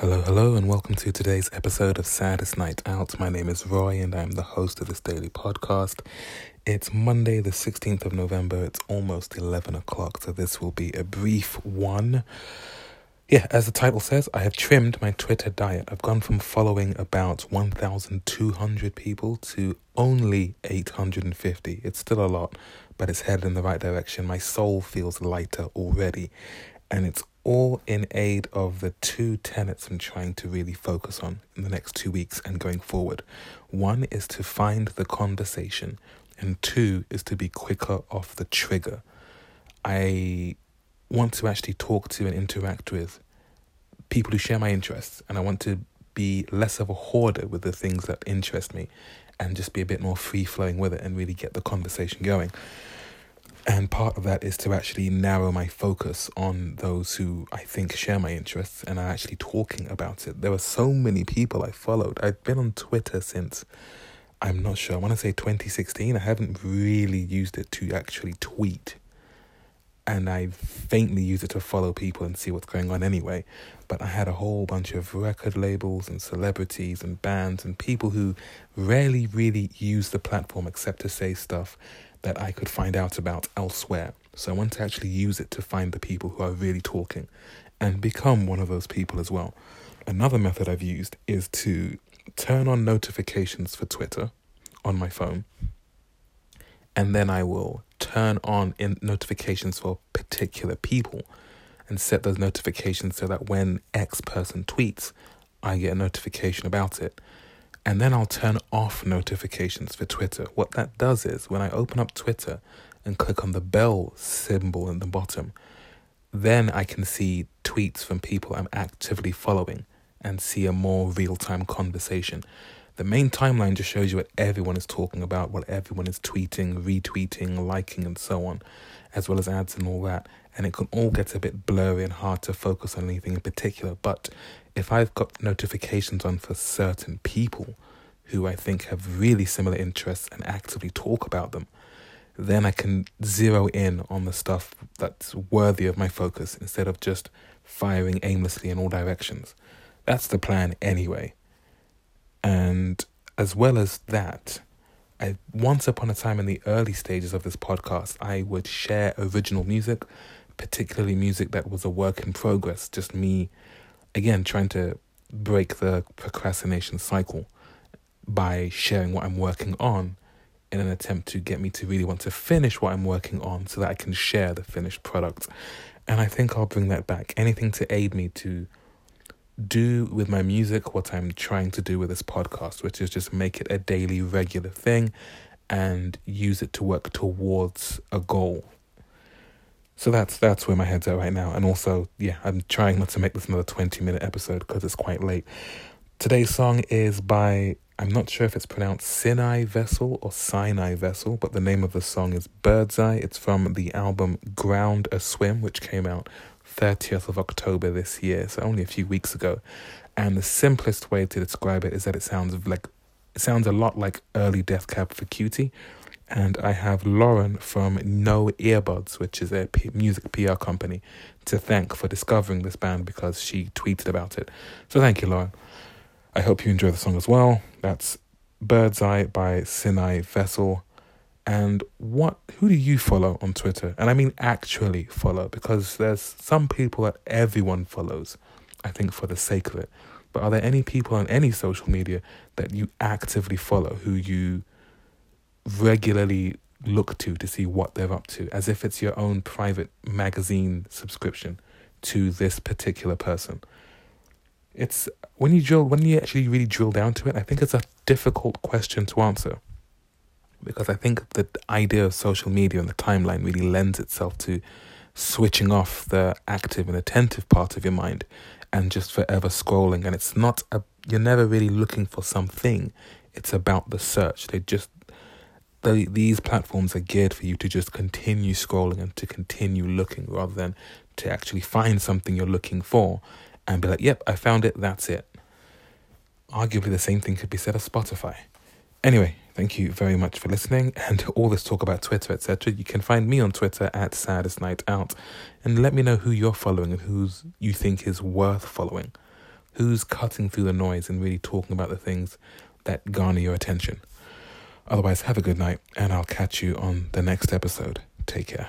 Hello, hello, and welcome to today's episode of Saddest Night Out. My name is Roy, and I'm the host of this daily podcast. It's Monday, the 16th of November. It's almost 11 o'clock, so this will be a brief one. Yeah, as the title says, I have trimmed my Twitter diet. I've gone from following about 1,200 people to only 850. It's still a lot, but it's headed in the right direction. My soul feels lighter already, and it's all in aid of the two tenets I'm trying to really focus on in the next two weeks and going forward. One is to find the conversation, and two is to be quicker off the trigger. I want to actually talk to and interact with people who share my interests, and I want to be less of a hoarder with the things that interest me and just be a bit more free flowing with it and really get the conversation going. And part of that is to actually narrow my focus on those who I think share my interests and are actually talking about it. There were so many people I followed. I've been on Twitter since, I'm not sure, I want to say 2016. I haven't really used it to actually tweet. And I faintly use it to follow people and see what's going on anyway. But I had a whole bunch of record labels and celebrities and bands and people who rarely really use the platform except to say stuff that I could find out about elsewhere. So I want to actually use it to find the people who are really talking and become one of those people as well. Another method I've used is to turn on notifications for Twitter on my phone. And then I will turn on notifications for particular people and set those notifications so that when X person tweets, I get a notification about it and then I'll turn off notifications for Twitter. What that does is when I open up Twitter and click on the bell symbol in the bottom, then I can see tweets from people I'm actively following and see a more real time conversation. The main timeline just shows you what everyone is talking about, what everyone is tweeting, retweeting, liking, and so on, as well as ads and all that. And it can all get a bit blurry and hard to focus on anything in particular. But if I've got notifications on for certain people who I think have really similar interests and actively talk about them, then I can zero in on the stuff that's worthy of my focus instead of just firing aimlessly in all directions. That's the plan anyway. And as well as that, I once upon a time in the early stages of this podcast, I would share original music, particularly music that was a work in progress, just me again, trying to break the procrastination cycle by sharing what I'm working on in an attempt to get me to really want to finish what I'm working on so that I can share the finished product. And I think I'll bring that back. Anything to aid me to do with my music what I'm trying to do with this podcast, which is just make it a daily, regular thing and use it to work towards a goal so that's that's where my head's at right now. And also, yeah, I'm trying not to make this another 20 minute episode because it's quite late. Today's song is by I'm not sure if it's pronounced Sinai Vessel or Sinai Vessel, but the name of the song is Birdseye. It's from the album Ground Aswim, which came out 30th of October this year, so only a few weeks ago. And the simplest way to describe it is that it sounds like it sounds a lot like early Death Cab for Cutie, and I have Lauren from No Earbuds, which is a P- music PR company, to thank for discovering this band because she tweeted about it. So thank you, Lauren. I hope you enjoy the song as well. That's Birdseye by Sinai Vessel. And what who do you follow on Twitter? And I mean actually follow because there's some people that everyone follows, I think for the sake of it. But are there any people on any social media that you actively follow who you regularly look to to see what they're up to, as if it's your own private magazine subscription to this particular person. It's when you drill, when you actually really drill down to it, I think it's a difficult question to answer. Because I think the idea of social media and the timeline really lends itself to switching off the active and attentive part of your mind and just forever scrolling. And it's not a, you're never really looking for something, it's about the search. They just the, these platforms are geared for you to just continue scrolling and to continue looking rather than to actually find something you're looking for and be like, yep, I found it, that's it. Arguably, the same thing could be said of Spotify. Anyway, thank you very much for listening and all this talk about Twitter, etc. You can find me on Twitter at Saddest Night Out and let me know who you're following and who's you think is worth following. Who's cutting through the noise and really talking about the things that garner your attention? Otherwise, have a good night, and I'll catch you on the next episode. Take care.